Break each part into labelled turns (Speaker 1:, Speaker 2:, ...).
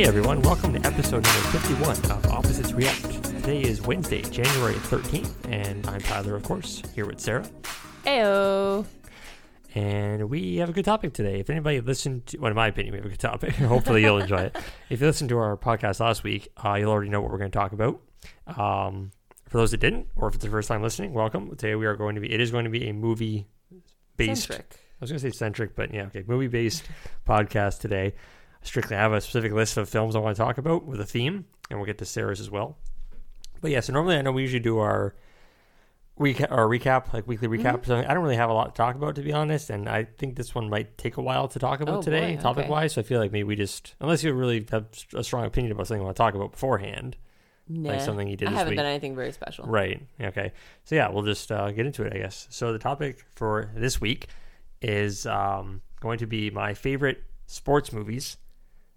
Speaker 1: Hey everyone, welcome to episode number 51 of Opposites React. Today is Wednesday, January 13th, and I'm Tyler, of course, here with Sarah.
Speaker 2: Ayo.
Speaker 1: And we have a good topic today. If anybody listened to, well, in my opinion, we have a good topic. Hopefully you'll enjoy it. If you listened to our podcast last week, uh, you'll already know what we're going to talk about. Um, for those that didn't, or if it's the first time listening, welcome. Today we are going to be, it is going to be a movie based.
Speaker 2: Centric.
Speaker 1: I was going to say centric, but yeah, okay. Movie based podcast today. Strictly, I have a specific list of films I want to talk about with a theme, and we'll get to Sarah's as well. But yeah, so normally I know we usually do our week our recap, like weekly recap.
Speaker 2: Mhm.
Speaker 1: So I don't really have a lot to talk about, to be honest. And I think this one might take a while to talk about
Speaker 2: Oh,
Speaker 1: today,
Speaker 2: boy,
Speaker 1: topic
Speaker 2: okay.
Speaker 1: wise. So I feel like maybe we just, unless you really have a strong opinion about something you want to talk about beforehand,
Speaker 2: Nah.
Speaker 1: like something you did
Speaker 2: I haven't
Speaker 1: week.
Speaker 2: done anything very special.
Speaker 1: Right. Okay. So yeah, we'll just uh, get into it, I guess. So the topic for this week is um, going to be my favorite sports movies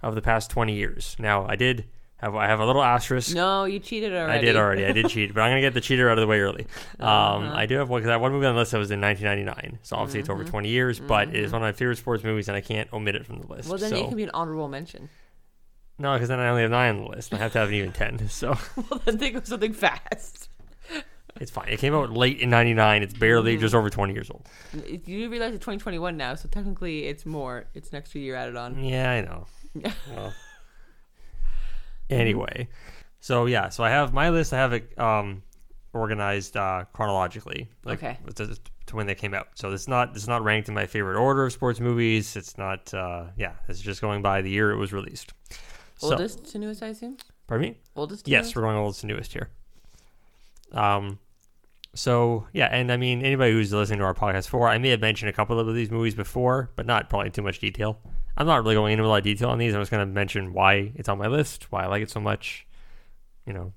Speaker 1: of the past twenty years. Now, I did have I have a little asterisk.
Speaker 2: No, you cheated already.
Speaker 1: I did already. I did cheat, but I'm gonna get the cheater out of the way early. Um,
Speaker 2: Uh-huh.
Speaker 1: I do have one because I have one movie on the list that was in 1999, so obviously it's over
Speaker 2: Mhm.
Speaker 1: 20 years. But it is
Speaker 2: Mhm.
Speaker 1: one of my favorite sports movies, and I can't omit it from the list.
Speaker 2: Well, then
Speaker 1: so,
Speaker 2: you can be an honorable mention.
Speaker 1: no, because then I only have nine on the list. and I have to have an even 10. So
Speaker 2: well, then think of something fast.
Speaker 1: it's fine. It came out late in 99. It's barely
Speaker 2: Mhm.
Speaker 1: just over 20 years old.
Speaker 2: You realize it's 2021 now, so technically it's more. It's an extra year added on.
Speaker 1: Yeah, I know. Well, anyway, so yeah, so I have my list. I have it um, organized uh, chronologically, like
Speaker 2: Okay.
Speaker 1: to, to when they came out. So it's not it's not ranked in my favorite order of sports movies. It's not. Uh, yeah, it's just going by the year it was released. So,
Speaker 2: Oldest to newest, I assume.
Speaker 1: pardon me.
Speaker 2: Oldest. To
Speaker 1: Yes,
Speaker 2: newest?
Speaker 1: we're going oldest to newest here. Um, so yeah, and I mean anybody who's listening to our podcast for, I may have mentioned a couple of these movies before, but not probably too much detail. I'm not really going into a lot of detail on these. I'm just going to mention why it's on my list, why I like it so much, you know,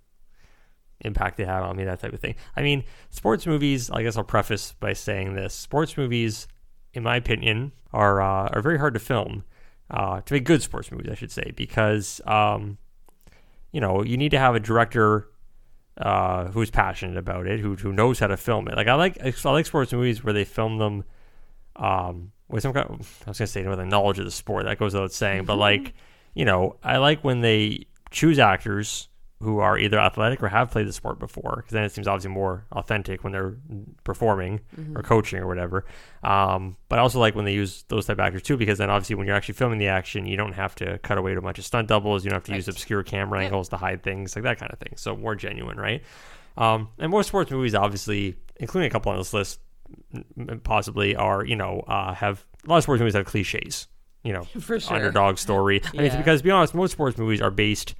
Speaker 1: impact it had on me, that type of thing. I mean, sports movies. I guess I'll preface by saying this: sports movies, in my opinion, are uh, are very hard to film. Uh, to make good sports movies, I should say, because um, you know you need to have a director uh, who's passionate about it, who who knows how to film it. Like I like I like sports movies where they film them um, with some kind. Of, I was gonna say with a knowledge of the sport. That goes without saying, but like you know, I like when they choose actors who are either athletic or have played the sport before, because then it seems obviously more authentic when they're performing
Speaker 2: Mhm.
Speaker 1: or coaching or whatever. Um, but I also like when they use those type of actors too, because then obviously when you're actually filming the action, you don't have to cut away to a bunch of stunt doubles. You don't have to use obscure camera angles to hide things, like that kind of thing. So more genuine, right? Um, and more sports movies, obviously, including a couple on this list, possibly are you know uh, have a lot of sports movies have cliches. You know,
Speaker 2: For sure.
Speaker 1: underdog story. I mean, it's because to be honest, most sports movies are based,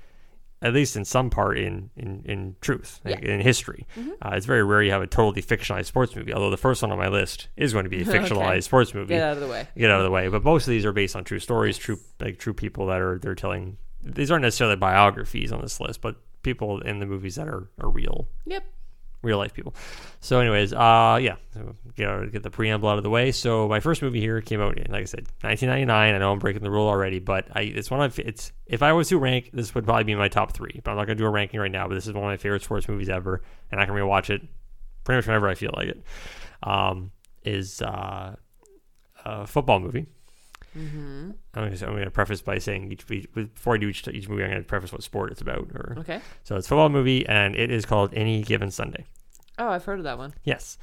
Speaker 1: at least in some part, in in, in truth, like, in history.
Speaker 2: Mhm.
Speaker 1: Uh, it's very rare you have a totally fictionalized sports movie. Although the first one on my list is going to be a
Speaker 2: Okay.
Speaker 1: fictionalized sports movie.
Speaker 2: Get out of the way.
Speaker 1: Get out of the way. But most of these are based on true stories, true like true people that are they're telling. These aren't necessarily biographies on this list, but people in the movies that are, are real
Speaker 2: Yep.
Speaker 1: Real life people. So, anyways, uh, yeah, get get the preamble out of the way. So, my first movie here came out like I said, 1999. I know I'm breaking the rule already, but I it's one of it's if I was to rank, this would probably be my top three. But I'm not gonna do a ranking right now. But this is one of my favorite sports movies ever, and I can rewatch it pretty much whenever I feel like it. Um, is uh, a football movie.
Speaker 2: Mm-hmm.
Speaker 1: I'm I'm gonna preface by saying each before I do each, each movie, I'm gonna preface what sport it's about. Or
Speaker 2: Okay.
Speaker 1: so it's a football movie, and it is called Any Given Sunday.
Speaker 2: Oh, I've heard of that one.
Speaker 1: Yes.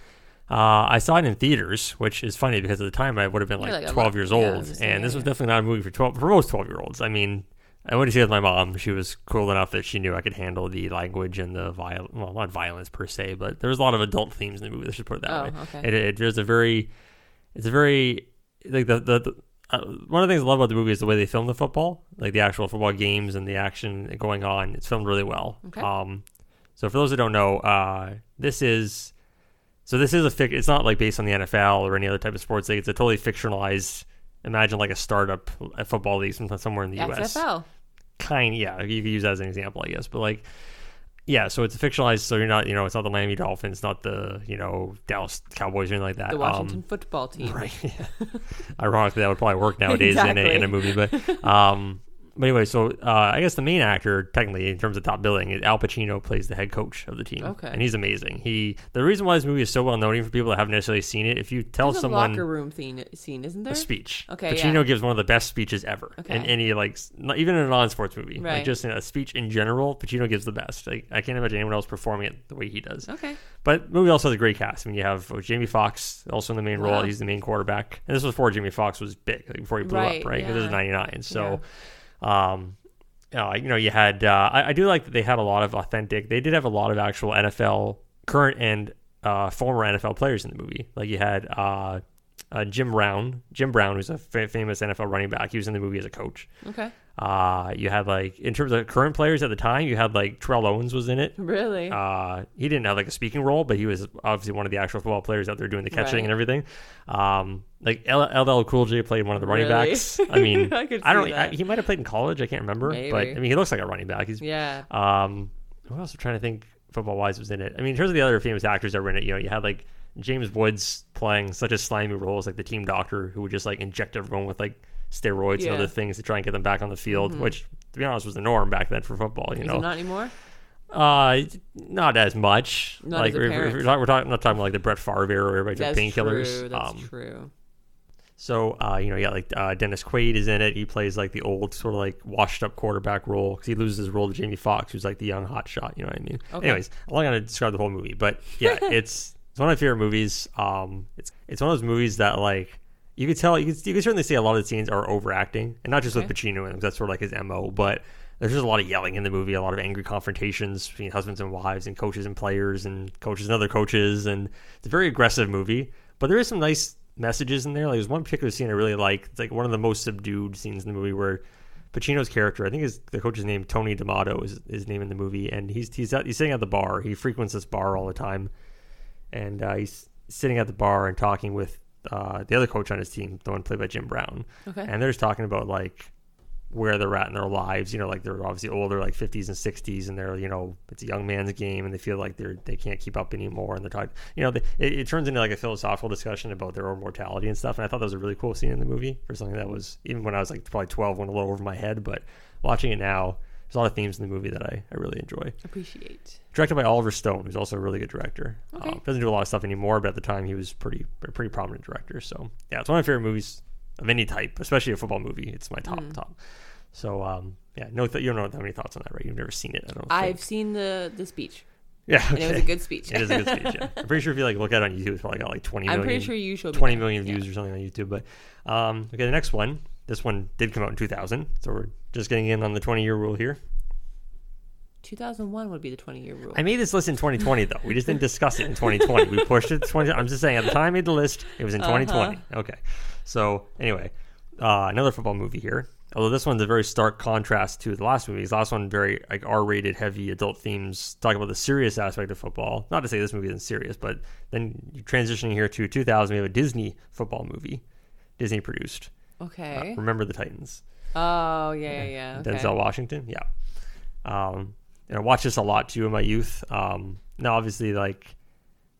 Speaker 1: Uh, I saw it in theaters, which is funny because at the time I would have been like,
Speaker 2: like
Speaker 1: 12
Speaker 2: lot-
Speaker 1: years old,
Speaker 2: was
Speaker 1: and this
Speaker 2: yeah,
Speaker 1: was definitely not a movie for 12 for most 12 year olds. I mean, I went to see it with my mom. She was cool enough that she knew I could handle the language and the viol well, not violence per se, but there was a lot of adult themes in the movie. Let's just put it that
Speaker 2: Oh,
Speaker 1: way.
Speaker 2: okay.
Speaker 1: It, it, there's a very, it's a very like the the. the uh, one of the things I love about the movie is the way they film the football, like the actual football games and the action going on. It's filmed really well.
Speaker 2: Okay.
Speaker 1: Um, so for those that don't know, uh, this is so this is a fic. It's not like based on the NFL or any other type of sports league. It's a totally fictionalized. Imagine like a startup a football league some- somewhere in the U.S.
Speaker 2: XFL.
Speaker 1: Kind, yeah. You could use that as an example, I guess. But like, yeah. So it's a fictionalized. So you're not, you know, it's not the Miami Dolphins, not the, you know, Dallas Cowboys or anything like that.
Speaker 2: The Washington
Speaker 1: Um,
Speaker 2: football team.
Speaker 1: Right. Yeah. Ironically, that would probably work nowadays in, a, in a movie, but um, but anyway, so uh, I guess the main actor, technically in terms of top billing, is Al Pacino plays the head coach of the team.
Speaker 2: Okay.
Speaker 1: and he's amazing. He the reason why this movie is so well known even for people that haven't necessarily seen it. If you tell
Speaker 2: There's
Speaker 1: someone
Speaker 2: a locker room scene, scene isn't there?
Speaker 1: a speech.
Speaker 2: Okay,
Speaker 1: Pacino
Speaker 2: yeah.
Speaker 1: gives one of the best speeches ever in
Speaker 2: Okay.
Speaker 1: any like not even in a non-sports movie. Like
Speaker 2: Right.
Speaker 1: just in a speech in general, Pacino gives the best. Like I can't imagine anyone else performing it the way he does.
Speaker 2: Okay.
Speaker 1: But the movie also has a great cast. I mean, you have uh, Jamie Foxx also in the main role.
Speaker 2: Wow.
Speaker 1: He's the main quarterback, and this was before Jamie Foxx was big, like before he blew
Speaker 2: Right,
Speaker 1: up, right? Because it was
Speaker 2: yeah.
Speaker 1: '99. So, um, uh, you know, you had. Uh, I, I do like that they had a lot of authentic. They did have a lot of actual NFL current and uh, former NFL players in the movie. Like you had uh, Jim Brown. Jim Brown, who's a famous NFL running back. He was in the movie as a coach.
Speaker 2: Okay.
Speaker 1: Uh, you had like in terms of current players at the time, you had like Terrell Owens was in it.
Speaker 2: Really?
Speaker 1: Uh, he didn't have like a speaking role, but he was obviously one of the actual football players out there doing the catching
Speaker 2: Right.
Speaker 1: and everything. Um, like L- LL Cool J played one of the running
Speaker 2: Really?
Speaker 1: backs. I mean,
Speaker 2: I
Speaker 1: I don't. I, he might have played in college. I can't remember, but I mean, he looks like a running back. He's
Speaker 2: yeah.
Speaker 1: um, who else? I'm trying to think. Football wise, was in it. I mean, in terms of the other famous actors that were in it, you know, you had like James Woods playing such a slimy role as like the team doctor who would just like inject everyone with like steroids and
Speaker 2: Yeah. Mm-hmm.
Speaker 1: other things to try and get them back on the field, which to be honest was the norm back then for football. You
Speaker 2: Is
Speaker 1: know,
Speaker 2: not anymore?
Speaker 1: uh, not as much.
Speaker 2: Not
Speaker 1: like
Speaker 2: as
Speaker 1: we're, we're, talking, we're talking, not talking about like the Brett Favre era where everybody took painkillers.
Speaker 2: true. That's
Speaker 1: Um,
Speaker 2: true.
Speaker 1: so uh, you know, yeah, like uh, Dennis Quaid is in it. He plays like the old sort of like washed up quarterback role because he loses his role to Jamie Foxx, who's like the young hot shot. You know what I mean?
Speaker 2: Okay.
Speaker 1: Anyways, I'm not gonna describe the whole movie, but yeah, it's it's one of my favorite movies. Um, it's it's one of those movies that like you could tell you could, you could certainly see a lot of the scenes are overacting, and not just with
Speaker 2: Okay.
Speaker 1: Pacino, and that's sort of like his mo, but. There's just a lot of yelling in the movie, a lot of angry confrontations between husbands and wives, and coaches and players, and coaches and other coaches, and it's a very aggressive movie. But there is some nice messages in there. Like there's one particular scene I really like. It's like one of the most subdued scenes in the movie where Pacino's character, I think his the coach's name Tony D'Amato is his name in the movie, and he's he's at, he's sitting at the bar. He frequents this bar all the time, and uh, he's sitting at the bar and talking with uh, the other coach on his team, the one played by Jim Brown,
Speaker 2: Okay.
Speaker 1: and they're just talking about like where they're at in their lives. You know, like they're obviously older, like 50s and 60s, and they're you know it's a young man's game, and they feel like they're they can't keep up anymore, and they're talking. You know, they, it, it turns into like a philosophical discussion about their own mortality and stuff. And I thought that was a really cool scene in the movie for something that was even when I was like probably 12, went a little over my head, but watching it now. There's a lot of themes in the movie that I, I really enjoy.
Speaker 2: Appreciate.
Speaker 1: Directed by Oliver Stone, who's also a really good director.
Speaker 2: Okay.
Speaker 1: Um, doesn't do a lot of stuff anymore, but at the time he was pretty pretty prominent director. So yeah, it's one of my favorite movies of any type, especially a football movie. It's my top
Speaker 2: Mm.
Speaker 1: top. So um, yeah, no, th- you don't have any thoughts on that, right? You've never seen it, I don't.
Speaker 2: I've
Speaker 1: think.
Speaker 2: seen the the speech,
Speaker 1: yeah,
Speaker 2: and it was
Speaker 1: okay.
Speaker 2: a good speech.
Speaker 1: It is a good speech. Yeah, I'm pretty sure if you like look at it on YouTube, it's probably got like 20
Speaker 2: I'm pretty sure you showed me
Speaker 1: 20
Speaker 2: that.
Speaker 1: million
Speaker 2: Yeah.
Speaker 1: views or something on YouTube. But um, okay, the next one. This one did come out in 2000, so we're just getting in on the 20 year rule here.
Speaker 2: 2001 would be the 20 year rule.
Speaker 1: I made this list in 2020 though. We just didn't discuss it in 2020. We pushed it 20. I'm just saying at the time I made the list, it was in 2020. Okay. So anyway, uh, another football movie here. Although this one's a very stark contrast to the last movie. The last one very like R-rated, heavy adult themes, talk about the serious aspect of football. Not to say this movie isn't serious, but then transitioning here to 2000. We have a Disney football movie, Disney produced.
Speaker 2: Okay.
Speaker 1: Uh, Remember the Titans.
Speaker 2: oh yeah, yeah, yeah. Okay.
Speaker 1: Denzel Washington. Yeah. Um, and I watched this a lot too in my youth. Um, now, obviously, like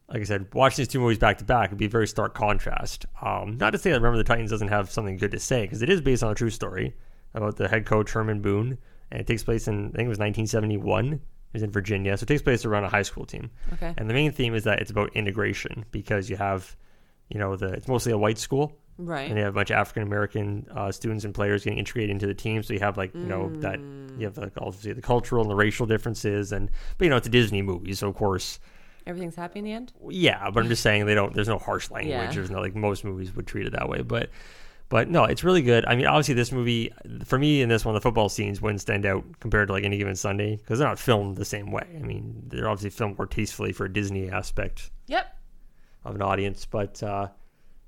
Speaker 1: like I said, watching these two movies back to back would be a very stark contrast. Um, not to say that Remember the Titans doesn't have something good to say because it is based on a true story about the head coach Herman Boone, and it takes place in I think it was 1971. It was in Virginia, so it takes place around a high school team.
Speaker 2: Okay.
Speaker 1: And the main theme is that it's about integration because you have, you know, the it's mostly a white school,
Speaker 2: Right.
Speaker 1: and you have a bunch of African American uh, students and players getting integrated into the team. So you have like you know that
Speaker 2: Mm.
Speaker 1: you have like obviously the cultural and the racial differences, and but you know it's a Disney movie, so of course
Speaker 2: Everything's happy in the end.
Speaker 1: yeah. But I'm just saying they don't. There's no harsh language.
Speaker 2: Yeah.
Speaker 1: There's no like most movies would treat it that way, but. But no, it's really good. I mean, obviously, this movie for me in this one, the football scenes wouldn't stand out compared to like any given Sunday because they're not filmed the same way. I mean, they're obviously filmed more tastefully for a Disney aspect
Speaker 2: Yep.
Speaker 1: of an audience. But uh,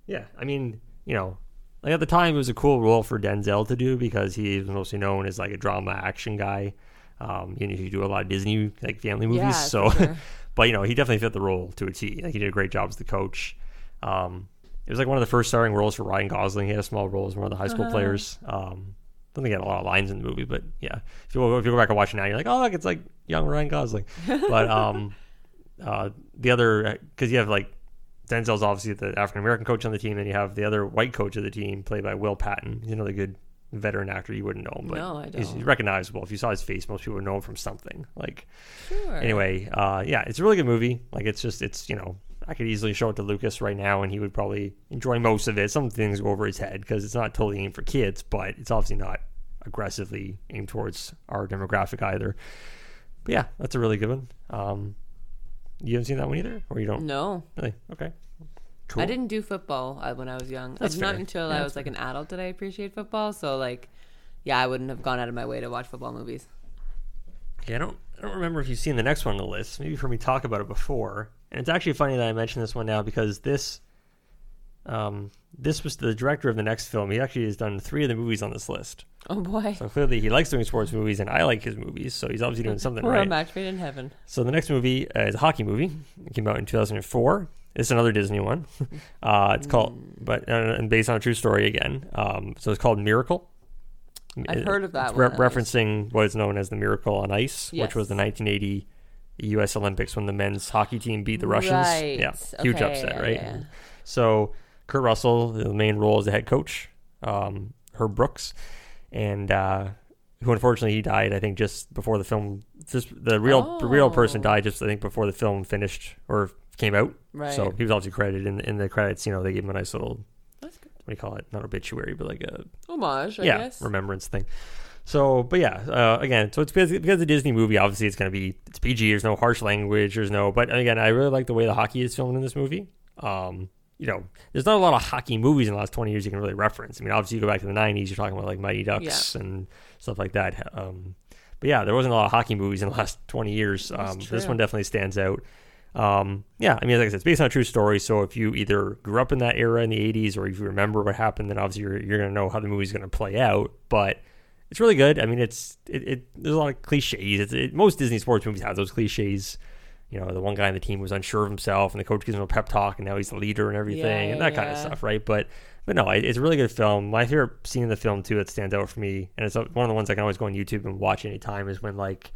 Speaker 1: yeah, I mean, you know, like at the time, it was a cool role for Denzel to do because he was mostly known as like a drama action guy. Um, you know, he do a lot of Disney like family movies,
Speaker 2: Yeah,
Speaker 1: so.
Speaker 2: sure.
Speaker 1: but you know, he definitely fit the role to a T. Like he did a great job as the coach. Um, it was like one of the first starring roles for Ryan Gosling. He had a small role as one of the high school
Speaker 2: Uh-huh.
Speaker 1: players. Um, I don't think he had a lot of lines in the movie, but yeah, if you go, if you go back and watch it now, you're like, oh, look, it's like young Ryan Gosling. But um, uh, the other because you have like Denzel's obviously the African American coach on the team, and you have the other white coach of the team played by Will Patton. He's another good veteran actor, you wouldn't know him, but
Speaker 2: No, I
Speaker 1: he's, recognizable. If you saw his face, most people would know him from something. Like
Speaker 2: Sure.
Speaker 1: anyway, uh, yeah, it's a really good movie. Like it's just it's you know I could easily show it to Lucas right now, and he would probably enjoy most of it. Some things go over his head because it's not totally aimed for kids, but it's obviously not aggressively aimed towards our demographic either. But yeah, that's a really good one. Um, you haven't seen that one either, or you don't
Speaker 2: No,
Speaker 1: really? Okay, cool.
Speaker 2: I didn't do football uh, when I was young.
Speaker 1: That's
Speaker 2: It's not
Speaker 1: fair.
Speaker 2: until
Speaker 1: Yeah,
Speaker 2: I was like an adult that I appreciate football. So like, yeah, I wouldn't have gone out of my way to watch football movies.
Speaker 1: Yeah, I don't I don't remember if you've seen the next one on the list. Maybe you've heard me talk about it before. And it's actually funny that I mentioned this one now because this um this was the director of the next film. He actually has done three of the movies on this list.
Speaker 2: Oh boy,
Speaker 1: So clearly he likes doing sports movies and I like his movies, so he's obviously doing something
Speaker 2: we're a
Speaker 1: right.
Speaker 2: match made in heaven.
Speaker 1: So the next movie uh, is a hockey movie. It came out in 2004. It's another Disney one. uh, it's called, but uh, and based on a true story again. Um, so it's called Miracle.
Speaker 2: I've
Speaker 1: It-
Speaker 2: heard of that
Speaker 1: It's re- referencing what is known as the Miracle on Ice, which was the 1980 U.S. Olympics when the men's hockey team beat the Russians.
Speaker 2: Right.
Speaker 1: Yeah, huge
Speaker 2: Okay,
Speaker 1: upset,
Speaker 2: yeah,
Speaker 1: right?
Speaker 2: yeah.
Speaker 1: So Kurt Russell, the main role as the head coach, um, Herb Brooks, and uh, who unfortunately he died. I think just before the film. Just the real the real person
Speaker 2: Oh.
Speaker 1: died just I think before the film finished or came out.
Speaker 2: Right.
Speaker 1: So he was obviously credited in in the credits. You know, they gave him a nice little
Speaker 2: That's good.
Speaker 1: what do you call it? Not obituary, but like a
Speaker 2: Homage, I
Speaker 1: yeah
Speaker 2: guess.
Speaker 1: remembrance thing. So, but yeah, uh, again, so it's because, because the Disney movie. Obviously, it's going to be it's PG. There's no harsh language. There's no. But again, I really like the way the hockey is filmed in this movie. Um, you know, there's not a lot of hockey movies in the last 20 years you can really reference. I mean, obviously, you go back to the 90s, you're talking about like Mighty Ducks and stuff like that. Um, but yeah, there wasn't a lot of hockey movies in the last 20 years. Um, this one definitely stands out. Um, yeah, I mean, like I said, it's based on a true story. So if you either grew up in that era in the 80s or if you remember what happened, then obviously you're, you're going to know how the movie's going to play out. But it's really good. I mean, it's it, it there's a lot of cliches. It's, it, most Disney sports movies have those cliches. You know, the one guy on the team was unsure of himself, and the coach gives him a pep talk, and now he's the leader and everything,
Speaker 2: Yeah,
Speaker 1: and that kind of stuff, right? But but no, it, it's a really good film. My favorite scene in the film too that stands out for me, and it's one of the ones I can always go on YouTube and watch anytime, is when like.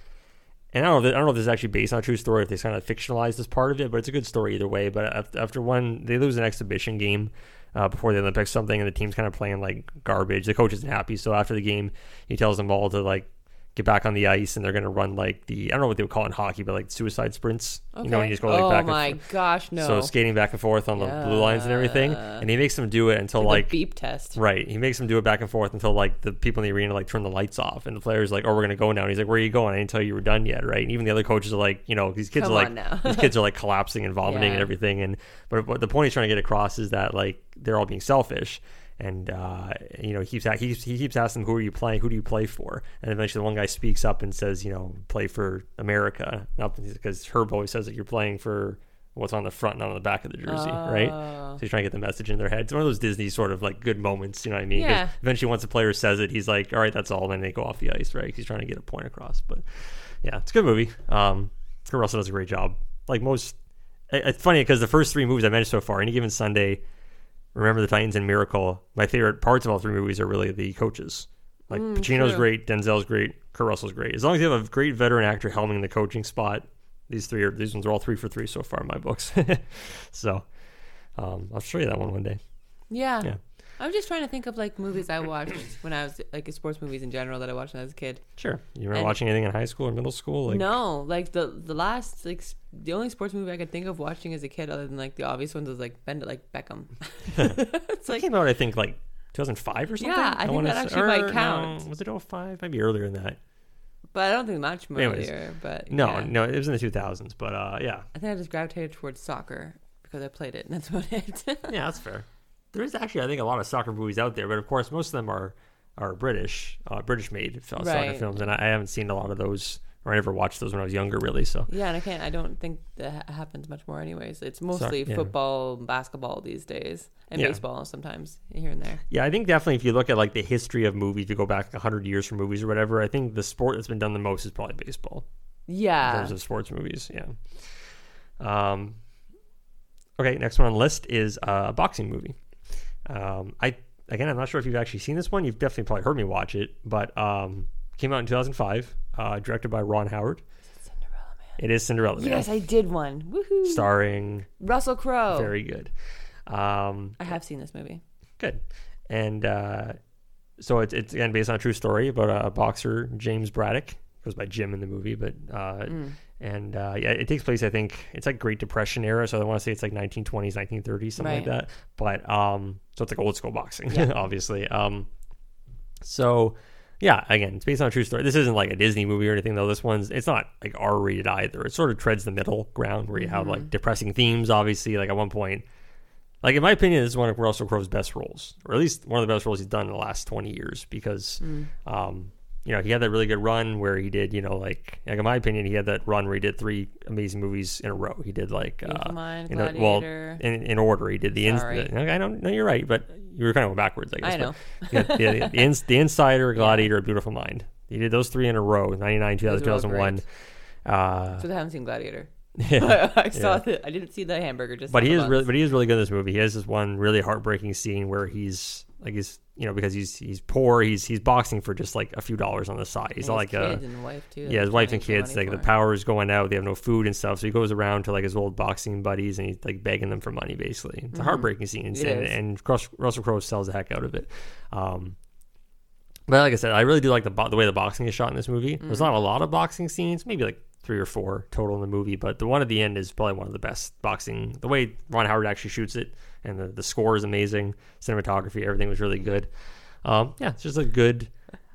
Speaker 1: And I don't know. If, I don't know if this is actually based on a true story, if they kind of fictionalized this part of it, but it's a good story either way. But after one, they lose an exhibition game uh, before the Olympics, something, and the team's kind of playing like garbage. The coach isn't happy, so after the game, he tells them all to like get back on the ice, and they're going to run like the I don't know what they would call it in hockey, but like suicide sprints.
Speaker 2: Okay.
Speaker 1: You know, when you just go like
Speaker 2: oh
Speaker 1: back and oh
Speaker 2: my
Speaker 1: forth.
Speaker 2: gosh, no.
Speaker 1: So skating back and forth on the blue lines and everything, and he makes them do it until
Speaker 2: like,
Speaker 1: like
Speaker 2: beep test.
Speaker 1: Right. He makes them do it back and forth until like the people in the arena like turn the lights off, and the players like, "Oh, we're gonna go now." And he's like, "Where are you going? I didn't tell you you were done yet, right?" And even the other coaches are like, you know, these kids
Speaker 2: Come
Speaker 1: are like, these kids are like collapsing and vomiting and everything. And but, but the point he's trying to get across is that like they're all being selfish. And uh, you know he keeps, he keeps he keeps asking who are you playing who do you play for and eventually the one guy speaks up and says you know play for America because Herb always says that you're playing for what's on the front not on the back of the jersey right
Speaker 2: Oh.
Speaker 1: so he's trying to get the message in their head. It's one of those Disney sort of like good moments, you know what I mean
Speaker 2: Yeah.
Speaker 1: Eventually, once the player says it, he's like, "All right, that's all." Then they go off the ice, right he's trying to get a point across. But yeah, it's a good movie. Um, Kurt Russell does a great job. Like most, it's funny because the first three movies I mentioned so far, any given Sunday, Remember the Titans and Miracle. My favorite parts of all three movies are really the coaches. Like
Speaker 2: Mm,
Speaker 1: Pacino's
Speaker 2: true.
Speaker 1: great, Denzel's great, Kurt Russell's great. As long as you have a great veteran actor helming the coaching spot, these three are these ones are all three for three so far in my books. so um, I'll show you that one one day.
Speaker 2: Yeah.
Speaker 1: Yeah.
Speaker 2: I'm just trying to think of like movies I watched when I was like sports movies in general that I watched when I was a kid.
Speaker 1: Sure. You remember
Speaker 2: And-
Speaker 1: watching anything in high school or middle school? Like,
Speaker 2: no, like the the last like s- the only sports movie I could think of watching as a kid, other than like the obvious ones, was like Bend It Like Beckham. it's like
Speaker 1: came out, I think, like 2005 or something.
Speaker 2: Yeah, I think
Speaker 1: wanna
Speaker 2: that
Speaker 1: say-
Speaker 2: actually might
Speaker 1: or,
Speaker 2: count.
Speaker 1: Was it 05? Maybe earlier than that.
Speaker 2: but I don't think much more
Speaker 1: Anyways.
Speaker 2: earlier. But
Speaker 1: No,
Speaker 2: yeah.
Speaker 1: no, it was in the 2000s. But uh, yeah,
Speaker 2: I think I just gravitated towards soccer because I played it, and that's about it.
Speaker 1: yeah, that's fair. There is actually, I think, a lot of soccer movies out there, but of course, most of them are are British, uh, British made soccer films, and I, I haven't seen a lot of those, or I never watched those when I was younger, really. So
Speaker 2: yeah, and I can't. I don't think that happens much more, anyways. It's mostly
Speaker 1: yeah.
Speaker 2: football, and basketball these days, and
Speaker 1: Yeah.
Speaker 2: baseball sometimes here and there.
Speaker 1: yeah, I think definitely if you look at like the history of movies, if you go back 100 years for movies or whatever, I think the sport that's been done the most is probably baseball.
Speaker 2: Yeah, in
Speaker 1: terms of sports movies. Yeah. Um, okay, next one on the list is uh, a boxing movie. Um, I again, I'm not sure if you've actually seen this one. You've definitely probably heard me watch it, but um, came out in 2005, uh, directed by Ron Howard.
Speaker 2: Cinderella Man.
Speaker 1: It is Cinderella Man,
Speaker 2: Yes, I did one. Woohoo!
Speaker 1: starring
Speaker 2: Russell Crowe.
Speaker 1: very good. Um,
Speaker 2: I have seen this movie.
Speaker 1: good, and uh, so it's, it's again based on a true story about a boxer James Braddock It goes by Jim in the movie, but uh,
Speaker 2: Mm.
Speaker 1: And uh, yeah, it takes place. I think it's like Great Depression era, so I want to say it's like 1920s, 1930s, something like that. But um, so it's like old school boxing,
Speaker 2: Yeah.
Speaker 1: obviously. Um, so yeah, again, it's based on a true story. This isn't like a Disney movie or anything, though. This one's it's not like R rated either. It sort of treads the middle ground where you have
Speaker 2: Mm-hmm.
Speaker 1: like depressing themes, obviously. Like at one point, like in my opinion, this is one of Russell Crowe's best roles, or at least one of the best roles he's done in the last 20 years because.
Speaker 2: Mm.
Speaker 1: Um, you know, he had that really good run where he did, you know, like, like in my opinion, he had that run where he did three amazing movies in a row. He did like, uh,
Speaker 2: Mind,
Speaker 1: you know, well, in, in order, he did the, ins- the I don't know, you're right, but you were kind of backwards, I guess.
Speaker 2: I know.
Speaker 1: But, yeah, yeah, the, ins- the Insider, Gladiator, A Beautiful Mind. He did those three in a row, 99, 2000,
Speaker 2: Those are
Speaker 1: 2001. Uh,
Speaker 2: So I haven't seen Gladiator.
Speaker 1: yeah.
Speaker 2: I saw
Speaker 1: Yeah.
Speaker 2: the. I didn't see the hamburger. Just
Speaker 1: but he is really, but he is really good in this movie. He has this one really heartbreaking scene where he's like he's you know because he's he's poor. He's he's boxing for just like a few dollars on the side. He's not
Speaker 2: his
Speaker 1: like a
Speaker 2: and wife too.
Speaker 1: yeah, his wife and kids. Like the power is going out. They have no food and stuff. So he goes around to like his old boxing buddies and he's like begging them for money. Basically, it's a
Speaker 2: Mhm.
Speaker 1: heartbreaking scene, and, and Russell Crowe sells the heck out of it. Um, but like I said, I really do like the bo- the way the boxing is shot in this movie. There's
Speaker 2: Mm.
Speaker 1: not a lot of boxing scenes, maybe like three or four total in the movie, but the one at the end is probably one of the best boxing. The way Ron Howard actually shoots it, and the, the score is amazing. Cinematography, everything was really good. Um, yeah, it's just a good.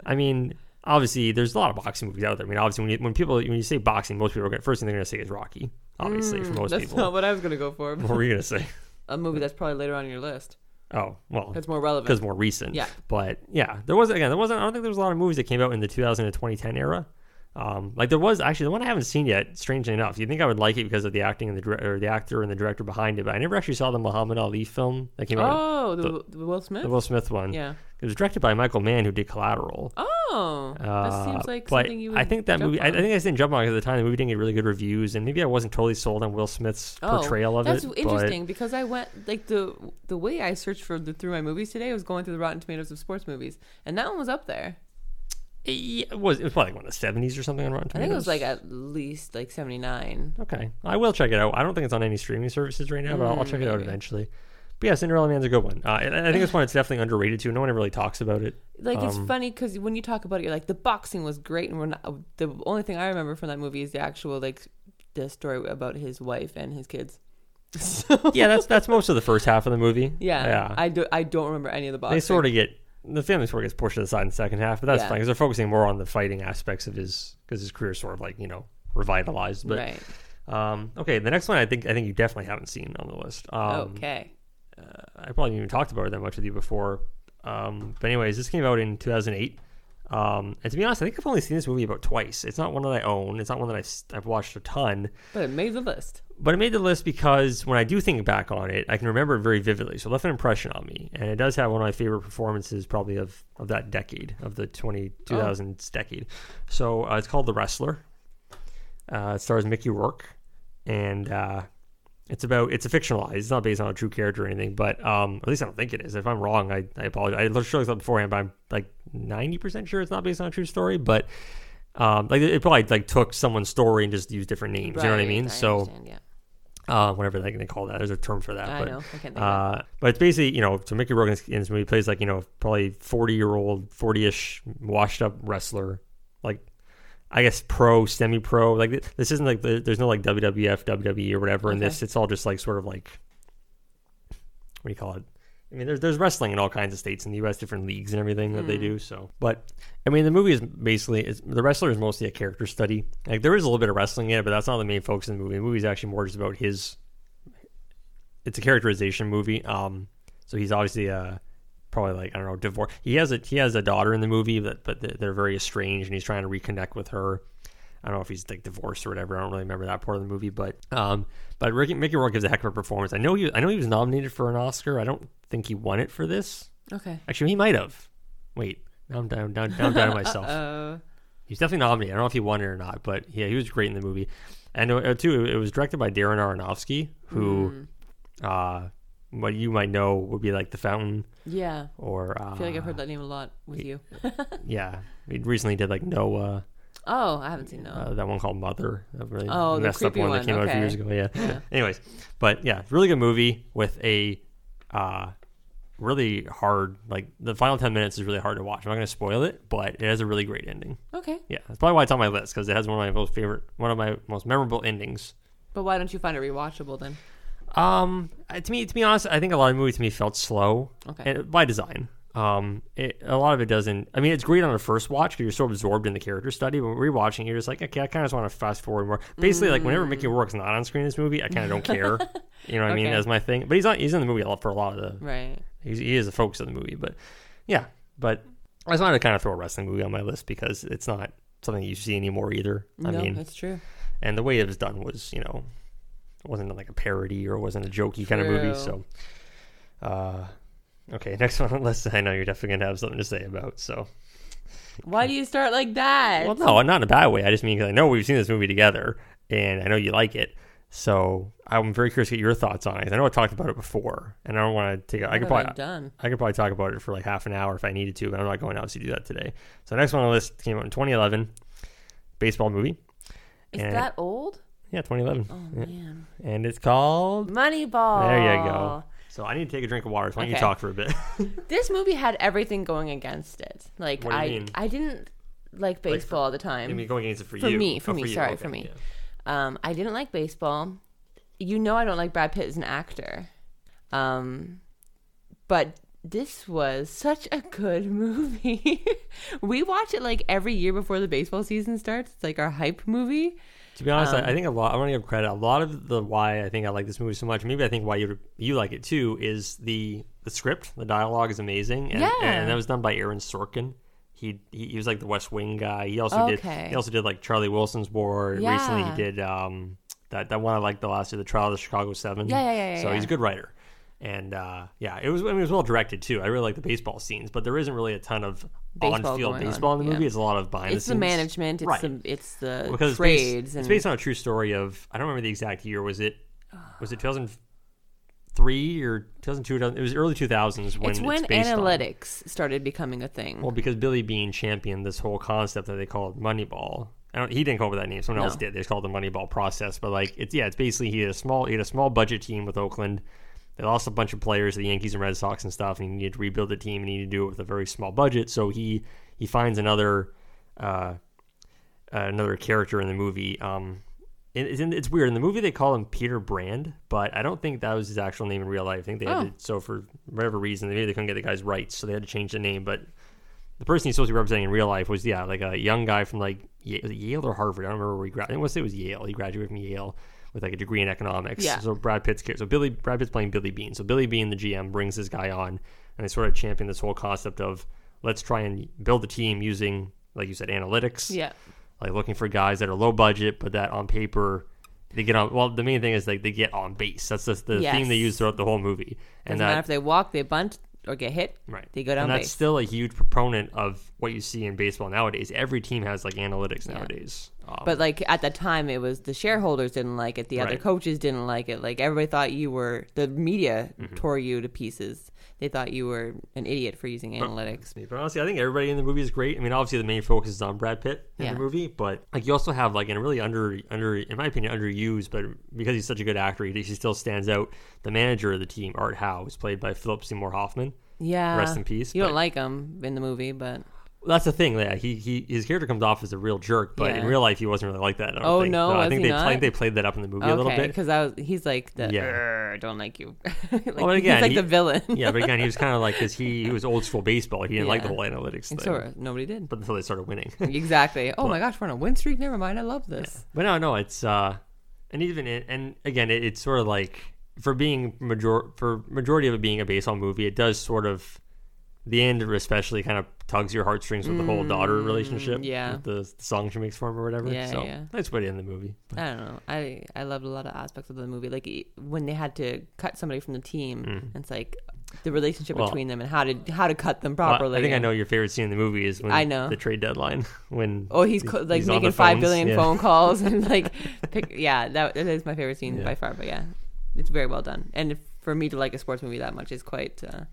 Speaker 1: I mean, obviously, there's a lot of boxing movies out there. I mean, obviously, when you, when people when you say boxing, most people are first thing they're gonna say is Rocky. Obviously, for
Speaker 2: Mm,
Speaker 1: most
Speaker 2: that's
Speaker 1: people.
Speaker 2: That's not what I was gonna go for.
Speaker 1: what were you gonna say?
Speaker 2: A movie that's probably later on your list.
Speaker 1: Oh, well,
Speaker 2: That's more relevant.
Speaker 1: because more recent.
Speaker 2: Yeah.
Speaker 1: But yeah, there was again, there wasn't. I don't think there was a lot of movies that came out in the 2000 to 2010 era. Um, like there was actually the one I haven't seen yet. Strangely enough, you think I would like it because of the acting and the or the actor and the director behind it, but I never actually saw the Muhammad Ali film that came out.
Speaker 2: Oh, the, the Will Smith.
Speaker 1: The Will Smith one.
Speaker 2: yeah.
Speaker 1: It was directed by Michael Mann, who did Collateral.
Speaker 2: Oh, that
Speaker 1: Uh,
Speaker 2: seems like
Speaker 1: but
Speaker 2: something you would.
Speaker 1: I think that movie. I, I think I didn't jump on it at the time. The movie didn't get really good reviews, and maybe I wasn't totally sold on Will Smith's
Speaker 2: Oh,
Speaker 1: portrayal of
Speaker 2: That's
Speaker 1: it.
Speaker 2: That's interesting because I went like the the way I searched for the through my movies today was going through the Rotten Tomatoes of sports movies, and that one was up there.
Speaker 1: It, was. It was probably like one of the seventies or something on Rotten
Speaker 2: I
Speaker 1: Tomatoes.
Speaker 2: think it was like at least like seventy nine.
Speaker 1: Okay, I will check it out. I don't think it's on any streaming services right now, but I'll, I'll check it out eventually. But yeah, Cinderella Man's a good one. Uh, and I think it's one that's definitely underrated too. No one really talks about it.
Speaker 2: Like it's
Speaker 1: Um,
Speaker 2: funny because when you talk about it, you're like the boxing was great, and we're not. The only thing I remember from that movie is the actual like the story about his wife and his kids.
Speaker 1: yeah, that's that's most of the first half of the movie.
Speaker 2: Yeah,
Speaker 1: yeah.
Speaker 2: I do. I don't remember any of the boxing.
Speaker 1: they sort of get the family sort of gets pushed to the side in the second half, but that's
Speaker 2: Yeah.
Speaker 1: fine because they're focusing more on the fighting aspects of his because his career sort of like you know revitalized. But
Speaker 2: right.
Speaker 1: um, okay, the next one I think I think you definitely haven't seen on the list. Um,
Speaker 2: okay.
Speaker 1: I probably haven't even talked about it that much with you before. Um, but anyways, this came out in 2008. Um, and to be honest, I think I've only seen this movie about twice. It's not one that I own. It's not one that I've, I've watched a ton.
Speaker 2: But it made the list.
Speaker 1: But it made the list because when I do think back on it, I can remember it very vividly. So it left an impression on me. And it does have one of my favorite performances probably of, of that decade, of the 20, 2000s decade. So uh, it's called The Wrestler. Uh, it stars Mickey Rourke. And uh, it's about, it's a fictionalized. It's not based on a true character or anything, but um, at least I don't think it is. If I'm wrong, I, I apologize. I looked up beforehand, but I'm like 90% sure it's not based on a true story. But um, like it probably like took someone's story and just used different names. You know what I
Speaker 2: Right,
Speaker 1: mean? so
Speaker 2: yeah.
Speaker 1: uh, whatever they, they call that. There's a term for that.
Speaker 2: I
Speaker 1: but,
Speaker 2: know. I can't think of
Speaker 1: Uh, but it's basically, you know, so Mickey Rourke in this- movie plays like, you know, probably 40 year old, 40 ish washed up wrestler. Like, I guess pro, semi pro. Like, this isn't like, the, there's no like WWF, WWE or whatever in this. It's all just like sort of like, what do you call it? I mean, there's there's wrestling in all kinds of states in the U.S., different leagues and everything that they
Speaker 2: Mm.
Speaker 1: do. So, but I mean, the movie is basically it's, the wrestler is mostly a character study. Like there is a little bit of wrestling in it, but that's not the main focus in the movie. The movie is actually more just about his. It's a characterization movie. Um, so he's obviously uh probably like I don't know divorce. He has a he has a daughter in the movie, but but they're very estranged, and he's trying to reconnect with her. I don't know if he's like divorced or whatever. I don't really remember that part of the movie, but um, but Ricky, Mickey Rourke gives a heck of a performance. I know he I know he was nominated for an Oscar. I don't think he won it for this.
Speaker 2: Okay.
Speaker 1: Actually, he might have. Wait, now I'm down down down down to myself.
Speaker 2: Uh,
Speaker 1: He's definitely nominated. I don't know if he won it or not, but yeah, he was great in the movie. And uh, too, it was directed by Darren Aronofsky, who,
Speaker 2: mm,
Speaker 1: uh, what you might know would be like The Fountain,
Speaker 2: yeah.
Speaker 1: or uh,
Speaker 2: I feel like I've heard that name a lot with you.
Speaker 1: Yeah, he recently did like Noah,
Speaker 2: Oh, I haven't seen no.
Speaker 1: uh, that one called Mother, a really
Speaker 2: Oh, the
Speaker 1: messed up
Speaker 2: creepy
Speaker 1: one, that
Speaker 2: one,
Speaker 1: came out a few years ago. Yeah.
Speaker 2: Yeah.
Speaker 1: Anyways, but yeah, really good movie with a uh, really hard. Like the final ten minutes is really hard to watch. I'm not going to spoil it, but it has a really great ending.
Speaker 2: Okay.
Speaker 1: Yeah, that's probably why it's on my list because it has one of my most favorite, one of my most memorable endings.
Speaker 2: But why don't you find it rewatchable then?
Speaker 1: Um, to me, to be honest, I think a lot of movies to me felt slow,
Speaker 2: Okay.
Speaker 1: and by design. Um, it, a lot of it doesn't. I mean, it's great on the first watch because you're so absorbed in the character study. But when rewatching, you're just like, okay, I kind of just want to fast forward more. Basically, like whenever Mickey Rourke's not on screen in this movie, I kind of don't care. You know what I mean?
Speaker 2: Okay.
Speaker 1: That's my thing. But he's not. He's in the movie a lot for a lot of the.
Speaker 2: Right.
Speaker 1: He's, he is the focus of the movie. But yeah, but I just wanted to kind of throw a wrestling movie on my list because it's not something you see anymore either. I
Speaker 2: no,
Speaker 1: mean,
Speaker 2: that's true.
Speaker 1: and the way it was done was you know it wasn't like a parody or it wasn't a jokey kind of movie so uh okay next one on the list i know you're definitely gonna have something to say about so
Speaker 2: Why do you start like that?
Speaker 1: well no not in a bad way i just mean because i know we've seen this movie together and i know you like it so i'm very curious to get your thoughts on it. i know i talked about it before and i don't want to take a, i could
Speaker 2: have I
Speaker 1: probably
Speaker 2: done?
Speaker 1: I could probably talk about it for like half an hour if I needed to, but I'm not going out to obviously do that today. So, next one on the list came out in 2011, baseball movie.
Speaker 2: Is
Speaker 1: And-
Speaker 2: that old?
Speaker 1: Yeah, 2011.
Speaker 2: Oh
Speaker 1: Yeah.
Speaker 2: man.
Speaker 1: And it's called
Speaker 2: Moneyball.
Speaker 1: There you go. So I need to take a drink of water. So why don't you
Speaker 2: Okay.
Speaker 1: talk for a bit?
Speaker 2: This movie had everything going against it. Like
Speaker 1: What do you
Speaker 2: I,
Speaker 1: mean?
Speaker 2: I didn't like baseball at the time.
Speaker 1: I mean, going against it for,
Speaker 2: For
Speaker 1: you.
Speaker 2: me, for
Speaker 1: Oh,
Speaker 2: me,
Speaker 1: you.
Speaker 2: sorry,
Speaker 1: Okay,
Speaker 2: for me.
Speaker 1: yeah.
Speaker 2: Um, I didn't like baseball. You know, I don't like Brad Pitt as an actor. Um, but this was such a good movie. we watch it like every year before the baseball season starts. It's like our hype movie.
Speaker 1: To be honest,
Speaker 2: Um,
Speaker 1: I, I think a lot. I want to give credit. A lot of the why I think I like this movie so much. Maybe I think why you you like it too is the the script. The dialogue is amazing. And,
Speaker 2: Yeah.
Speaker 1: and that was done by Aaron Sorkin. He, he he was like the West Wing guy. He also did he also did like Charlie Wilson's War. Recently, he did um that that one I liked the last year, the Trial of the Chicago Seven.
Speaker 2: Yeah, yeah, yeah, yeah,
Speaker 1: So he's a good writer. And uh, yeah, it was I mean, it was well directed too. I really like the baseball scenes, but there isn't really a ton of
Speaker 2: Baseball
Speaker 1: on field
Speaker 2: going on,
Speaker 1: baseball in the movie.
Speaker 2: yeah.
Speaker 1: It's a lot of behind
Speaker 2: It's
Speaker 1: the
Speaker 2: the
Speaker 1: scenes.
Speaker 2: management. It's
Speaker 1: Right.
Speaker 2: the it's the
Speaker 1: because it's
Speaker 2: trades
Speaker 1: based,
Speaker 2: and
Speaker 1: it's based on a true story of I don't remember the exact year. Was it was it 2003 or 2002? It was early 2000s when
Speaker 2: it's when
Speaker 1: based on.
Speaker 2: analytics started becoming a thing.
Speaker 1: Well, because Billy Beane championed this whole concept that they called Moneyball. I don't, he didn't come up with that name. Someone else
Speaker 2: No.
Speaker 1: did. They just called it the Moneyball process. But like, it's yeah, it's basically he had a small he had a small budget team with Oakland. They lost a bunch of players, the Yankees and Red Sox and stuff, and he needed to rebuild the team and he needed to do it with a very small budget. So he he finds another uh, another character in the movie. Um, it- it's, it's weird in the movie they call him Peter Brand, but I don't think that was his actual name in real life. I think they had
Speaker 2: Oh.
Speaker 1: to, so for whatever reason maybe they couldn't get the guy's rights, so they had to change the name. But the person he's supposed to be representing in real life was yeah, like a young guy from like Yale or Harvard. I don't remember where he graduated. I want to say it was Yale. He graduated from Yale with like a degree in economics.
Speaker 2: Yeah.
Speaker 1: So Brad Pitt's character. So Billy Brad Pitt's playing Billy Beane. So Billy Beane, the GM, brings this guy on, and they sort of champion this whole concept of let's try and build a team using, like you said, analytics
Speaker 2: yeah.
Speaker 1: like looking for guys that are low budget, but that on paper they get on. Well, the main thing is like they get on base. That's just the
Speaker 2: Yes.
Speaker 1: theme they use throughout the whole movie, and
Speaker 2: Doesn't matter
Speaker 1: that
Speaker 2: if they walk, they bunt, or get hit.
Speaker 1: right,
Speaker 2: they go down
Speaker 1: and that's
Speaker 2: base.
Speaker 1: still a huge proponent of what you see in baseball nowadays. Every team has like analytics nowadays. Um,
Speaker 2: But like at the time, it was the shareholders didn't like it, the other
Speaker 1: Right.
Speaker 2: coaches didn't like it. Like everybody thought you were the media
Speaker 1: Mm-hmm.
Speaker 2: tore you to pieces. They thought you were an idiot for using analytics.
Speaker 1: me. But honestly, I think everybody in the movie is great. I mean, obviously the main focus is on Brad Pitt in
Speaker 2: Yeah.
Speaker 1: the movie, but like you also have like in a really under under in my opinion underused, but because he's such a good actor, he, he still stands out. The manager of the team, Art Howe, is played by Philip Seymour Hoffman.
Speaker 2: Yeah,
Speaker 1: Rest in peace,
Speaker 2: You don't like him in the movie, but
Speaker 1: That's the thing. Yeah, he, he his character comes off as a real jerk, but in real life he wasn't really like that. I don't
Speaker 2: Oh,
Speaker 1: think.
Speaker 2: no?
Speaker 1: I
Speaker 2: Was
Speaker 1: think
Speaker 2: he
Speaker 1: they
Speaker 2: not?
Speaker 1: played they played that up in the movie a little
Speaker 2: okay,
Speaker 1: bit.
Speaker 2: because I was he's like the
Speaker 1: Yeah.
Speaker 2: "Err, don't like you. like,
Speaker 1: Well, again,
Speaker 2: he's like
Speaker 1: he-
Speaker 2: the villain.
Speaker 1: yeah, but again, he was kind of like because he, he was old school baseball. He didn't like the
Speaker 2: Yeah.
Speaker 1: whole analytics thing.
Speaker 2: And so nobody did.
Speaker 1: But until they started winning.
Speaker 2: exactly. Oh my gosh, we're on a win streak. Never mind. I love this.
Speaker 1: But no, no, it's uh, and even it, and again, it, it's sort of like for being major for majority of it being a baseball movie, it does sort of the end especially kind of tugs your heartstrings with the whole daughter relationship.
Speaker 2: Mm, yeah.
Speaker 1: with the, the song she makes for him or whatever.
Speaker 2: Yeah,
Speaker 1: so
Speaker 2: yeah.
Speaker 1: that's what in the movie. But,
Speaker 2: I don't know. I I loved a lot of aspects of the movie. Like when they had to cut somebody from the team, it's like the relationship
Speaker 1: Mm. Well-
Speaker 2: between them and how to how to cut them
Speaker 1: Well,
Speaker 2: properly.
Speaker 1: I think I know your favorite scene in the movie is when
Speaker 2: I know.
Speaker 1: the trade deadline when
Speaker 2: Oh, he's co- like
Speaker 1: he's
Speaker 2: making five billion
Speaker 1: yeah.
Speaker 2: phone calls and like, pick, yeah, that, that is my favorite scene
Speaker 1: Yeah.
Speaker 2: by far. But yeah, it's very well done. And if, for me to like a sports movie that much is quite, uh,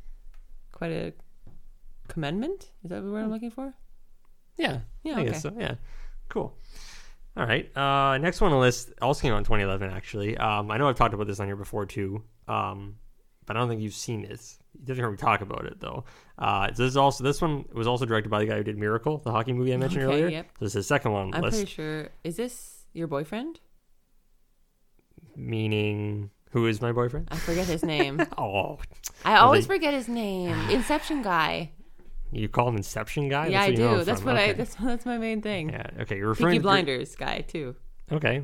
Speaker 2: quite a commendment. Is that the word I'm looking for?
Speaker 1: Yeah,
Speaker 2: Yeah,
Speaker 1: I
Speaker 2: okay.
Speaker 1: guess so. Yeah, cool. All right, uh, next one on the list also came out in 2011. Actually, um, I know I've talked about this on here before too. Um, but I don't think you've seen it. You definitely heard me talk about it though. Uh, so this is also this one was also directed by the guy who did Miracle, the hockey movie I mentioned
Speaker 2: Okay,
Speaker 1: earlier.
Speaker 2: yep.
Speaker 1: So this is the second one on the
Speaker 2: I'm
Speaker 1: list,
Speaker 2: pretty sure. Is this your boyfriend?
Speaker 1: meaning who is my boyfriend?
Speaker 2: I forget his name.
Speaker 1: Oh,
Speaker 2: I always
Speaker 1: they-
Speaker 2: forget his name. Inception guy.
Speaker 1: You call him Inception guy?
Speaker 2: yeah, I
Speaker 1: That's you
Speaker 2: do. That's what I.
Speaker 1: Okay.
Speaker 2: That's that's my main thing.
Speaker 1: Yeah. Okay. You're referring
Speaker 2: Peaky
Speaker 1: to
Speaker 2: Blinders guy too.
Speaker 1: Okay.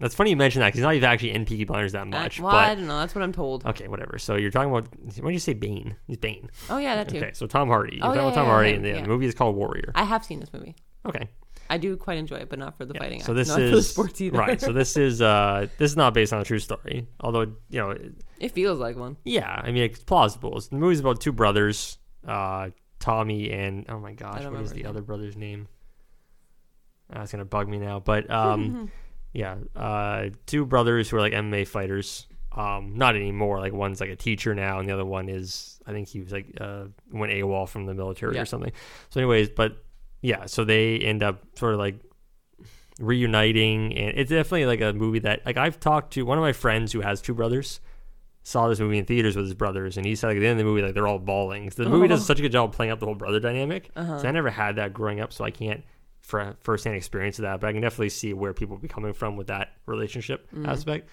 Speaker 1: That's funny you mentioned that because he's not even actually in Peaky Blinders that
Speaker 2: Uh,
Speaker 1: much.
Speaker 2: well, I don't know. That's what I'm told.
Speaker 1: okay, whatever. So you're talking about when you say Bane, he's Bane.
Speaker 2: Oh yeah, that too.
Speaker 1: Okay, so Tom Hardy. You're
Speaker 2: Oh,
Speaker 1: talking
Speaker 2: yeah,
Speaker 1: about Tom
Speaker 2: yeah,
Speaker 1: Hardy,
Speaker 2: yeah,
Speaker 1: and the, the movie is called Warrior.
Speaker 2: I have seen this movie.
Speaker 1: Okay.
Speaker 2: I do quite enjoy it, but not for the fighting.
Speaker 1: So this
Speaker 2: not
Speaker 1: is
Speaker 2: for the sports either.
Speaker 1: right. So this is uh this is not based on a true story, although you know,
Speaker 2: it feels like one.
Speaker 1: yeah. I mean, it's plausible. It's, the movie's about two brothers, uh, Tommy and oh my gosh, what is the other brother's name? Uh, gonna bug me now, but um, yeah, uh, two brothers who are like MMA fighters. Um, not anymore. Like one's like a teacher now, and the other one is I think he was like uh went AWOL from the military
Speaker 2: Yeah.
Speaker 1: or something. So, anyways, but yeah, so they end up sort of like reuniting, and it's definitely like a movie that like I've talked to one of my friends who has two brothers. Saw this movie in theaters with his brothers, and he said like, at the end of the movie, like they're all bawling. So the movie does
Speaker 2: Oh.
Speaker 1: such a good job of playing up the whole brother dynamic.
Speaker 2: Uh-huh.
Speaker 1: So I never had that growing up, so I can't for firsthand experience of that. But I can definitely see where people would be coming from with that relationship
Speaker 2: Mm-hmm.
Speaker 1: aspect.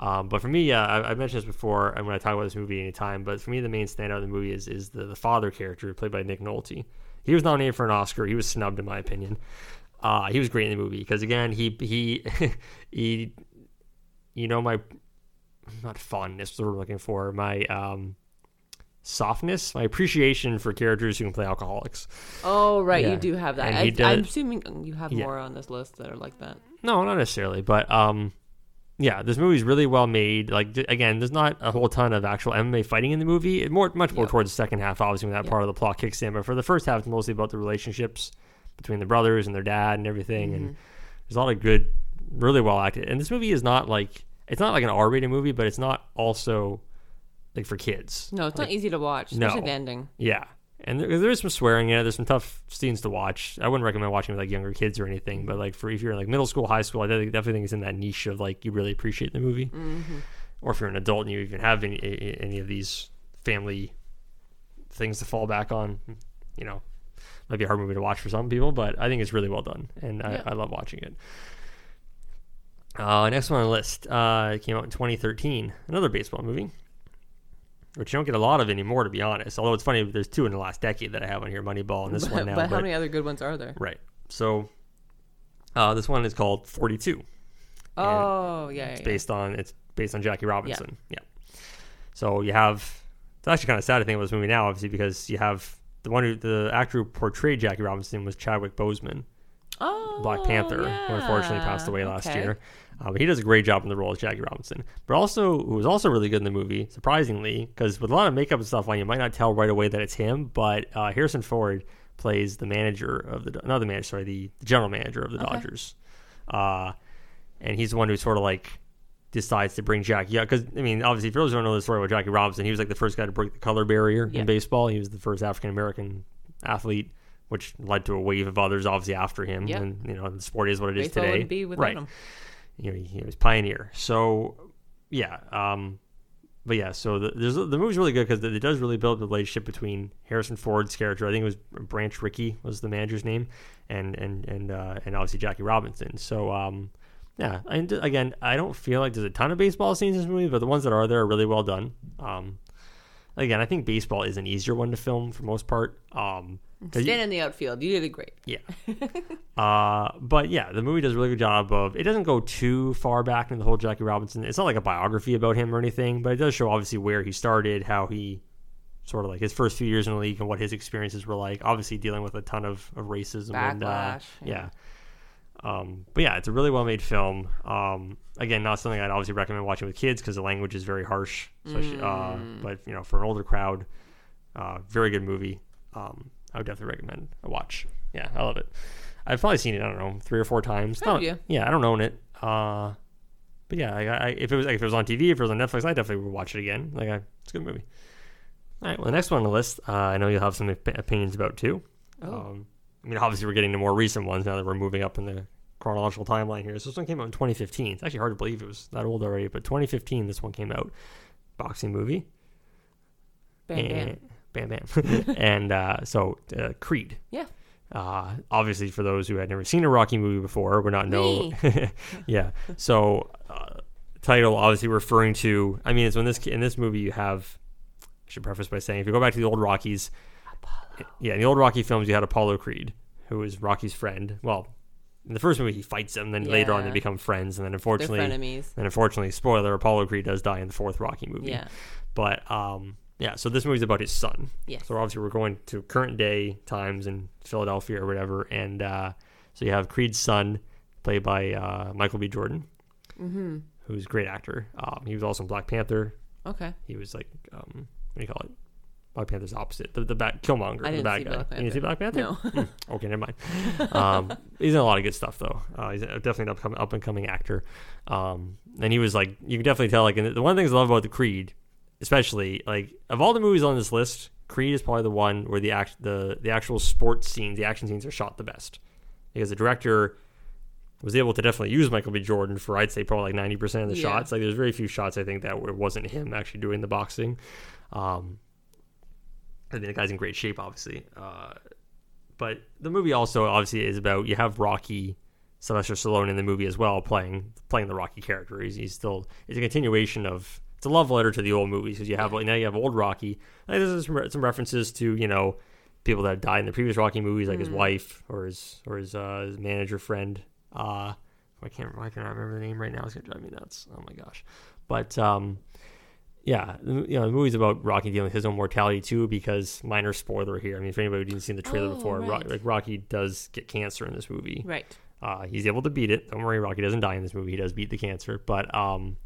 Speaker 1: Um, but for me, yeah, I, I've mentioned this before, and when I talk about this movie anytime. But for me, the main standout of the movie is is the, the father character played by Nick Nolte. He was nominated for an Oscar. He was snubbed, in my opinion. Uh, he was great in the movie because again, he he he, you know, my not fondness is what we're looking for. My um, softness, my appreciation for characters who can play alcoholics.
Speaker 2: Oh right,
Speaker 1: Yeah.
Speaker 2: you do have that. I, I'm assuming you have
Speaker 1: Yeah.
Speaker 2: more on this list that are like that.
Speaker 1: No, not necessarily, but um, yeah, this movie's really well made. Like again, there's not a whole ton of actual MMA fighting in the movie. It more much more
Speaker 2: Yep.
Speaker 1: towards the second half, obviously, when that
Speaker 2: Yep.
Speaker 1: part of the plot kicks in. But for the first half, it's mostly about the relationships between the brothers and their dad and everything.
Speaker 2: Mm-hmm.
Speaker 1: And there's a lot of good, really well acted. And this movie is not like it's not like an R-rated movie, but it's not also like for kids.
Speaker 2: No, it's not easy to watch.
Speaker 1: No.
Speaker 2: Especially the ending.
Speaker 1: Yeah. And there, there is some swearing in it. There's some tough scenes to watch. I wouldn't recommend watching with like younger kids or anything, but like for if you're in like middle school, high school, I definitely definitely think it's in that niche of like you really appreciate the movie.
Speaker 2: Mm-hmm.
Speaker 1: Or if you're an adult and you even have any any of these family things to fall back on, you know, might be a hard movie to watch for some people, but I think it's really well done, and
Speaker 2: Yeah.
Speaker 1: I, I love watching it. Uh, next one on the list uh, came out in 2013, another baseball movie which you don't get a lot of anymore, to be honest. Although it's funny, there's two in the last decade that I have on here, Moneyball and this
Speaker 2: but
Speaker 1: one now.
Speaker 2: but
Speaker 1: but-
Speaker 2: how many other good ones are there?
Speaker 1: right. So uh, this one is called 42.
Speaker 2: Oh yeah, yeah,
Speaker 1: It's
Speaker 2: yeah.
Speaker 1: based on it's based on Jackie Robinson. Yeah. So you have it's actually kind of sad to think about this movie now, obviously, because you have the one who the actor who portrayed Jackie Robinson was Chadwick Boseman,
Speaker 2: Oh,
Speaker 1: Black Panther, who unfortunately passed away last
Speaker 2: Okay.
Speaker 1: year. Uh, but he does a great job in the role as Jackie Robinson. But also, who was also really good in the movie, surprisingly, because with a lot of makeup and stuff on, you might not tell right away that it's him. But uh, Harrison Ford plays the manager of the not the manager, sorry, the, the general manager of the
Speaker 2: Okay.
Speaker 1: Dodgers, uh, and he's the one who sort of like decides to bring Jackie out. Because I mean, obviously, if you don't know the story about Jackie Robinson, he was like the first guy to break the color barrier
Speaker 2: Yeah.
Speaker 1: in baseball. He was the first African American athlete. Which led to a wave of others, obviously after him,
Speaker 2: Yeah.
Speaker 1: and you know the sport is what it is
Speaker 2: Baseball
Speaker 1: today.
Speaker 2: be
Speaker 1: right?
Speaker 2: him.
Speaker 1: You know, he was pioneer. So, yeah, um, but yeah, so the the movie's really good because it does really build the relationship between Harrison Ford's character. I think it was Branch Rickey was the manager's name, and and and uh, and obviously Jackie Robinson. So, um, yeah, and again, I don't feel like there's a ton of baseball scenes in this movie, but the ones that are there are really well done. Um, again, I think baseball is an easier one to film for most part. Um, 'cause you-
Speaker 2: Stand in the outfield. You did it great.
Speaker 1: yeah. uh, but yeah, the movie does a really good job of. It doesn't go too far back into the whole Jackie Robinson. It's not like a biography about him or anything, but it does show obviously where he started, how he sort of like his first few years in the league, and what his experiences were like. Obviously, dealing with a ton of, of racism and uh,
Speaker 2: Backlash,
Speaker 1: yeah.
Speaker 2: yeah.
Speaker 1: Um, but yeah, it's a really well made film. Um, again, not something I'd obviously recommend watching with kids because the language is very harsh. Especially, uh,
Speaker 2: Mm.
Speaker 1: but you know, for an older crowd, uh, very good movie. Um, I would definitely recommend a watch. Yeah, I love it. I've probably seen it. I don't know, three or four times. Not-
Speaker 2: you?
Speaker 1: Yeah, I don't own it. Uh, but yeah, I, I, if it was like, if it was on TV, if it was on Netflix, I definitely would watch it again. Like, I, it's a good movie. All right, well, the next one on the list, uh, I know you'll have some op- opinions about too.
Speaker 2: Oh.
Speaker 1: Um, I mean, obviously, we're getting to more recent ones now that we're moving up in the chronological timeline here. So this one came out in 2015. It's actually hard to believe it was that old already, but 2015, this one came out. Boxing movie.
Speaker 2: Bam,
Speaker 1: and, bam, bam. and uh, so uh, Creed.
Speaker 2: Yeah.
Speaker 1: Uh, obviously, for those who had never seen a Rocky movie before, we're not know. yeah. So, uh, title obviously referring to. I mean, it's when this in this movie you have. I should preface by saying, if you go back to the old Rockies, yeah, in the old Rocky films, you had Apollo Creed, who was Rocky's friend. Well, in the first movie, he fights him. Then later on, they become friends. And then unfortunately, and unfortunately, spoiler: Apollo Creed does die in the fourth Rocky movie.
Speaker 2: Yeah.
Speaker 1: But um, yeah, so this movie's about his son.
Speaker 2: Yes.
Speaker 1: So obviously we're going to current day times in Philadelphia or whatever, and uh, so you have Creed's son, played by uh, Michael B. Jordan,
Speaker 2: Mm-hmm.
Speaker 1: who's a great actor. Um, he was also in Black Panther.
Speaker 2: Okay.
Speaker 1: He was like, um, what do you call it? Black Panther's opposite, the the bad Killmonger,
Speaker 2: I
Speaker 1: the
Speaker 2: didn't
Speaker 1: bad
Speaker 2: see
Speaker 1: guy.
Speaker 2: Black
Speaker 1: You didn't see Black Panther?
Speaker 2: No.
Speaker 1: Mm, okay, never mind. Um, he's in a lot of good stuff though. Uh, he's definitely an upcoming, up and coming actor. Um, and he was like, you can definitely tell. Like, the one of the things I love about the Creed, especially like of all the movies on this list, Creed is probably the one where the act the the actual sports scenes, the action scenes are shot the best because the director was able to definitely use Michael B. Jordan for I'd say probably like ninety percent of the
Speaker 2: Yeah.
Speaker 1: shots. Like there's very few shots I think that it wasn't him actually doing the boxing. Um, I mean the guy's in great shape, obviously. Uh, but the movie also obviously is about you have Rocky, Sylvester Stallone in the movie as well, playing playing the Rocky character. He's, he's still it's a continuation of it's a love letter to the old movies because you have now you have old Rocky. Like, there's some, re- some references to you know people that died in the previous Rocky movies, like his wife or his or his, uh, his manager friend. Uh, I can't why can't remember the name right now? It's gonna drive me nuts. Oh my gosh! But um, yeah, the- you know, the movie's about Rocky dealing with his own mortality too. Because minor spoiler here. I mean, if anybody didn't see the trailer
Speaker 2: Oh,
Speaker 1: before,
Speaker 2: right.
Speaker 1: like Rocky does get cancer in this movie.
Speaker 2: Right.
Speaker 1: Uh, he's able to beat it. Don't worry, Rocky doesn't die in this movie. He does beat the cancer, but um,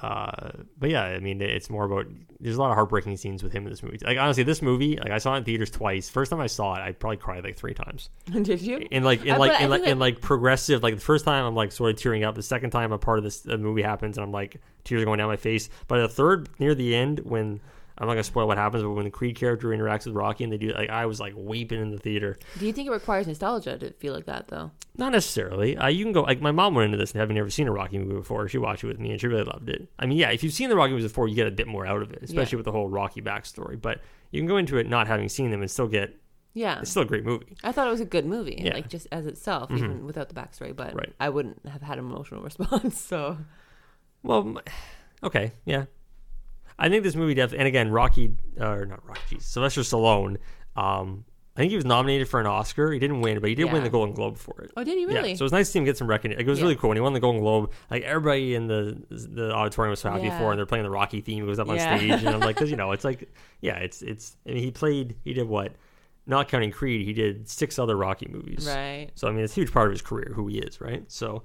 Speaker 1: uh, but yeah, I mean, it's more about. There's a lot of heartbreaking scenes with him in this movie. Like honestly, this movie, like I saw it in theaters twice. First time I saw it, I probably cried like three times.
Speaker 2: Did you?
Speaker 1: And like in
Speaker 2: Uh,
Speaker 1: like in like, in like progressive. Like the first time, I'm like sort of tearing up. The second time, a part of this movie happens, and I'm like tears are going down my face. But the third, near the end, when I'm not gonna spoil what happens, but when the Creed character interacts with Rocky and they do, like I was like weeping in the theater.
Speaker 2: Do you think it requires nostalgia to feel like that though?
Speaker 1: Not necessarily. Uh, you can go like my mom went into this and having never seen a Rocky movie before. She watched it with me and she really loved it. I mean, yeah, if you've seen the Rocky movies before, you get a bit more out of it, especially
Speaker 2: Yeah.
Speaker 1: with the whole Rocky backstory. But you can go into it not having seen them and still get.
Speaker 2: Yeah.
Speaker 1: It's still a great movie.
Speaker 2: I thought it was a good movie,
Speaker 1: Yeah.
Speaker 2: like just as itself, even without the backstory. But
Speaker 1: Right.
Speaker 2: I wouldn't have had an emotional response. So
Speaker 1: Well, okay, yeah. I think this movie definitely, and again, Rocky, or not Rocky, geez, Sylvester Stallone. Um, I think he was nominated for an Oscar. He didn't win, but he did win the Golden Globe for it.
Speaker 2: Oh, did he really?
Speaker 1: Yeah, so it was nice to see him get some recognition. Like, it was
Speaker 2: Yeah.
Speaker 1: really cool when he won the Golden Globe. Like everybody in the the auditorium was so happy
Speaker 2: Yeah.
Speaker 1: for, and they're playing the Rocky theme. It goes up on
Speaker 2: Yeah.
Speaker 1: stage, and I'm like, because you know, it's like, yeah, it's it's. I mean, he played. He did what? Not counting Creed, he did six other Rocky movies.
Speaker 2: right.
Speaker 1: So I mean, it's a huge part of his career, who he is, right? So,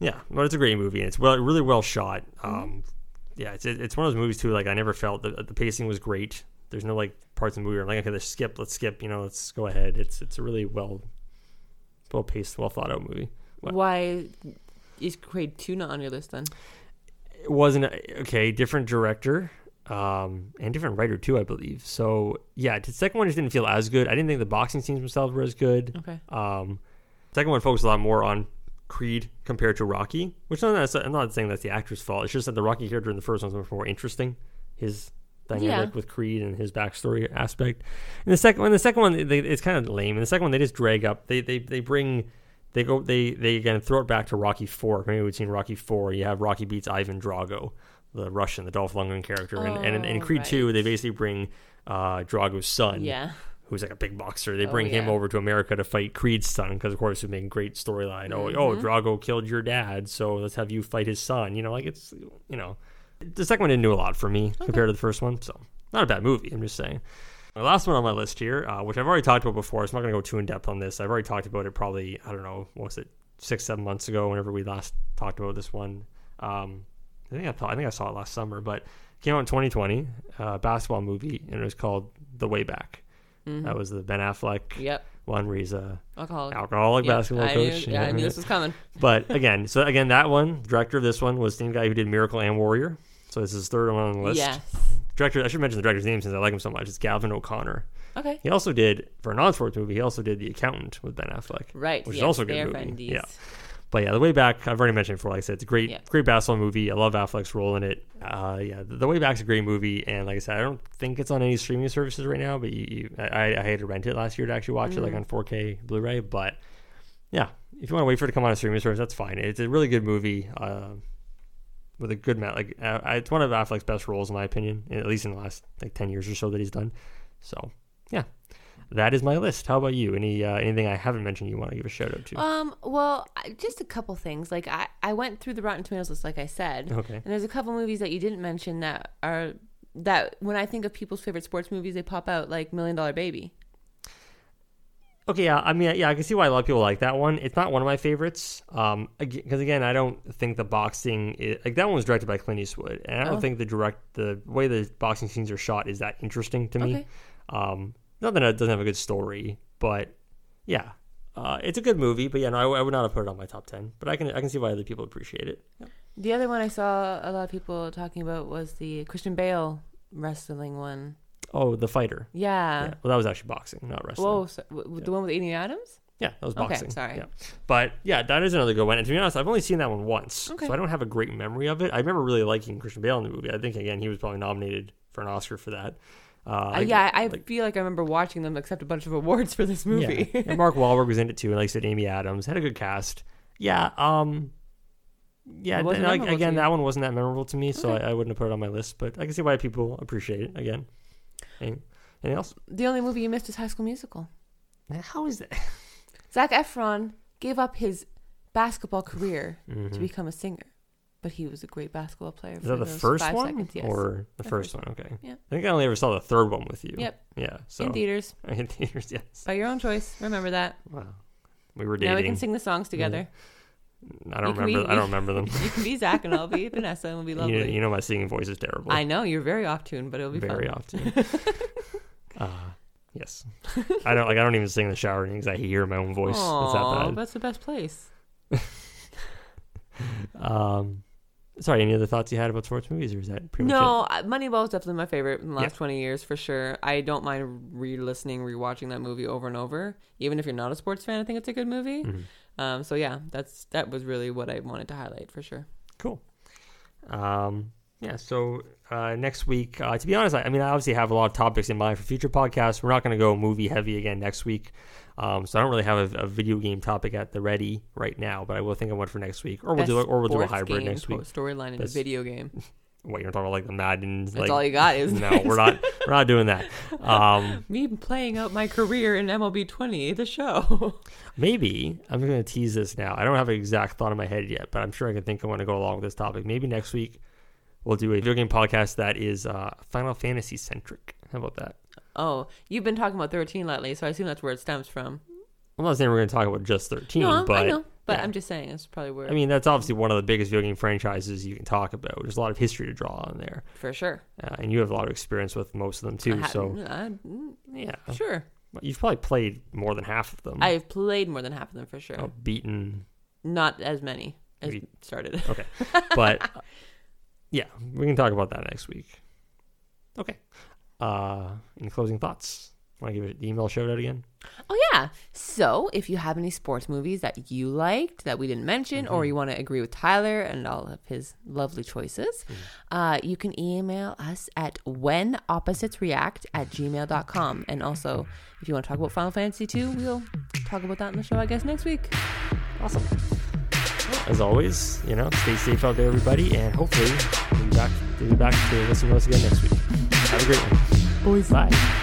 Speaker 1: yeah, but it's a great movie, and it's well, really well shot. Um, yeah, it's it's one of those movies too. Like I never felt that the pacing was great. There's no like parts of the movie where I'm like, okay, let's skip, let's skip. You know, let's go ahead. It's it's a really well, well paced, well thought out movie. What?
Speaker 2: Why is Creed two not on your list then?
Speaker 1: It wasn't okay. Different director. Um, and different writer too, I believe. So yeah, the second one just didn't feel as good. I didn't think the boxing scenes themselves were as good.
Speaker 2: Okay.
Speaker 1: Um, second one focused a lot more on Creed compared to Rocky, which I'm not, I'm not saying that's the actor's fault. It's just that the Rocky character in the first one's much more interesting. His dynamic
Speaker 2: Yeah.
Speaker 1: with Creed and his backstory aspect. And the second one, the second one, they, it's kind of lame. And the second one, they just drag up. They they they bring. They go. They they again throw it back to Rocky Four. Maybe we've seen Rocky Four. You have Rocky beats Ivan Drago, the Russian, the Dolph Lundgren character, and and in, Creed
Speaker 2: right.
Speaker 1: Two, they basically bring uh, Drago's son
Speaker 2: Yeah.
Speaker 1: Who's like a big boxer. They
Speaker 2: Oh,
Speaker 1: bring him over to America to fight Creed's son because, of course, it would make a great storyline. Oh, oh,
Speaker 2: Mm-hmm.
Speaker 1: Drago killed your dad, so let's have you fight his son. You know, like it's, you know, the second one didn't do a lot for me compared to the first one. So, not a bad movie. I'm just saying. The last one on my list here, uh, which I've already talked about before, so I'm not going to go too in depth on this. I've already talked about it probably, I don't know, what was it, six, seven months ago, whenever we last talked about this one. Um, I think I, thought, I think I saw it last summer, but it came out in 2020, uh, basketball movie, and it was called The Way Back.
Speaker 2: Mm-hmm.
Speaker 1: That was the Ben Affleck
Speaker 2: Yep.
Speaker 1: one where he's a
Speaker 2: Alcoholic.
Speaker 1: alcoholic
Speaker 2: Yeah,
Speaker 1: basketball
Speaker 2: I
Speaker 1: coach.
Speaker 2: Knew, yeah, I knew this was coming.
Speaker 1: but again, so again, that one, director of this one was the same guy who did Miracle and Warrior. So this is his third one on the list.
Speaker 2: Yes.
Speaker 1: Director, I should mention the director's name since I like him so much. It's Gavin O'Connor.
Speaker 2: Okay.
Speaker 1: He also did for a non-sports movie. He also did The Accountant with Ben Affleck,
Speaker 2: Right.
Speaker 1: which
Speaker 2: yes,
Speaker 1: is also a good movie.
Speaker 2: friendies.
Speaker 1: Yeah. But yeah, The Way Back, I've already mentioned before. Like I said, it's a great,
Speaker 2: Yeah.
Speaker 1: great basketball movie. I love Affleck's role in it. Uh, yeah, The, the Way Back's a great movie, and like I said, I don't think it's on any streaming services right now. But you, you I, I had to rent it last year to actually watch it, like on 4K Blu-ray. But yeah, if you want to wait for it to come on a streaming service, that's fine. It's a really good movie. Uh, with a good mat, like uh, it's one of Affleck's best roles in my opinion, at least in the last like ten years or so that he's done. So, yeah, that is my list. How about you? Any uh, anything I haven't mentioned you want to give a shout out to?
Speaker 2: Um, well, just a couple things. Like I, I went through the Rotten Tomatoes list, like I said,
Speaker 1: Okay.
Speaker 2: and there's a couple movies that you didn't mention that are that when I think of people's favorite sports movies, they pop out like Million Dollar Baby.
Speaker 1: Okay, yeah, I mean, yeah, I can see why a lot of people like that one. It's not one of my favorites, um, because again, I don't think the boxing is, like that one was directed by Clint Eastwood, and I don't
Speaker 2: Oh.
Speaker 1: think the direct the way the boxing scenes are shot is that interesting to me.
Speaker 2: Okay.
Speaker 1: Um, not that it doesn't have a good story, but yeah, uh, it's a good movie. But yeah, no, I, I would not have put it on my top ten. But I can I can see why other people appreciate it.
Speaker 2: The other one I saw a lot of people talking about was the Christian Bale wrestling one.
Speaker 1: Oh, the fighter.
Speaker 2: Yeah.
Speaker 1: Yeah. Well, that was actually boxing, not wrestling.
Speaker 2: Whoa, so, w- w- the one with Amy Adams.
Speaker 1: Yeah, that was
Speaker 2: Okay,
Speaker 1: boxing.
Speaker 2: sorry.
Speaker 1: Yeah. But yeah, that is another good one. And to be honest, I've only seen that one once.
Speaker 2: Okay.
Speaker 1: So I don't have a great memory of it. I remember really liking Christian Bale in the movie. I think, again, he was probably nominated for an Oscar for that. Uh, I-
Speaker 2: yeah, I
Speaker 1: like-
Speaker 2: feel like I remember watching them accept a bunch of awards for this movie.
Speaker 1: Yeah. and Mark Wahlberg was in it too. And like I said, Amy Adams had a good cast. Yeah. Um, yeah, and, like, again, that one wasn't that memorable to me, so I, I wouldn't have put it on my list. But I can see why people appreciate it. Again, Any- anything else?
Speaker 2: the only movie you missed is High School Musical.
Speaker 1: How is that?
Speaker 2: Zac Efron gave up his basketball career
Speaker 1: Mhm.
Speaker 2: to become a singer, but he was a great basketball player.
Speaker 1: Is
Speaker 2: for
Speaker 1: that the first one
Speaker 2: seconds, yes.
Speaker 1: or the
Speaker 2: The
Speaker 1: first
Speaker 2: first
Speaker 1: one? Okay.
Speaker 2: Yeah.
Speaker 1: I think I only ever saw the third one with you.
Speaker 2: Yep.
Speaker 1: Yeah. So
Speaker 2: in theaters
Speaker 1: in theaters, yes.
Speaker 2: by your own choice. Remember that.
Speaker 1: Wow. We were dating.
Speaker 2: Now we can sing the songs together.
Speaker 1: I don't
Speaker 2: you
Speaker 1: remember.
Speaker 2: be-
Speaker 1: I don't remember them.
Speaker 2: You can be Zac and I'll be Vanessa, and we'll be
Speaker 1: you,
Speaker 2: lovely.
Speaker 1: you know my singing voice is terrible.
Speaker 2: I know you're very off tune, but it'll be
Speaker 1: very
Speaker 2: fun.
Speaker 1: often. uh, yes. I don't like. I don't even sing in the shower because I hear my own voice. it's that
Speaker 2: that's the best place.
Speaker 1: Um, sorry. Any other thoughts you had about sports movies, or is that pretty much
Speaker 2: No, Moneyball is definitely my favorite in the last
Speaker 1: Yeah.
Speaker 2: 20 years for sure. I don't mind re-listening, rewatching that movie over and over. Even if you're not a sports fan, I think it's a good movie.
Speaker 1: it? Mhm.
Speaker 2: Um, so yeah, that's that was really what I wanted to highlight for sure.
Speaker 1: Cool. Um, yeah. So uh, next week, uh, to be honest, I, I mean, I obviously have a lot of topics in mind for future podcasts. We're not going to go movie heavy again next week. Um, so I don't really have a, a video game topic at the ready right now, but I will think of one for next week, or we'll do it, or we'll do a hybrid next week.
Speaker 2: Storyline in a video game.
Speaker 1: What you're talking about, like the Madden?
Speaker 2: That's
Speaker 1: like,
Speaker 2: all you got, isn't
Speaker 1: no, we're not. We're not doing that. Um,
Speaker 2: Me playing out my career in MLB 20, the show.
Speaker 1: maybe I'm going to tease this now. I don't have an exact thought in my head yet, but I'm sure I can think of one to go along with this topic. Maybe next week we'll do a video game podcast that is uh, Final Fantasy centric. How about that?
Speaker 2: Oh, you've been talking about 13 lately, so I assume that's where it stems from.
Speaker 1: I'm not saying we're going to talk about just 13,
Speaker 2: no,
Speaker 1: but
Speaker 2: I know, but
Speaker 1: yeah.
Speaker 2: I'm just saying it's probably where
Speaker 1: I mean that's obviously one of the biggest video game franchises you can talk about. There's a lot of history to draw on there,
Speaker 2: for sure.
Speaker 1: uh, and you have a lot of experience with most of them too.
Speaker 2: I
Speaker 1: so
Speaker 2: I-
Speaker 1: yeah,
Speaker 2: sure.
Speaker 1: you've probably played more than half of them.
Speaker 2: I've played more than half of them for sure.
Speaker 1: Oh, beaten
Speaker 2: Not as many as
Speaker 1: Maybe-
Speaker 2: started.
Speaker 1: Okay. but yeah, we can talk about that next week. Okay. Uh, any closing thoughts? Want to give it the email shout out again?
Speaker 2: Oh yeah. So if you have any sports movies that you liked that we didn't mention, or you want to agree with Tyler and all of his lovely choices, uh, you can email us at when opposites react at gmail.com. And also, if you want to talk about Final Fantasy 2, we'll talk about that in the show, I guess, next week.
Speaker 1: Awesome. As always, you know, stay safe out there, everybody, and hopefully we'll be back, we'll be back to listen to us again next week. Have a great one.
Speaker 2: Boys.
Speaker 1: Bye.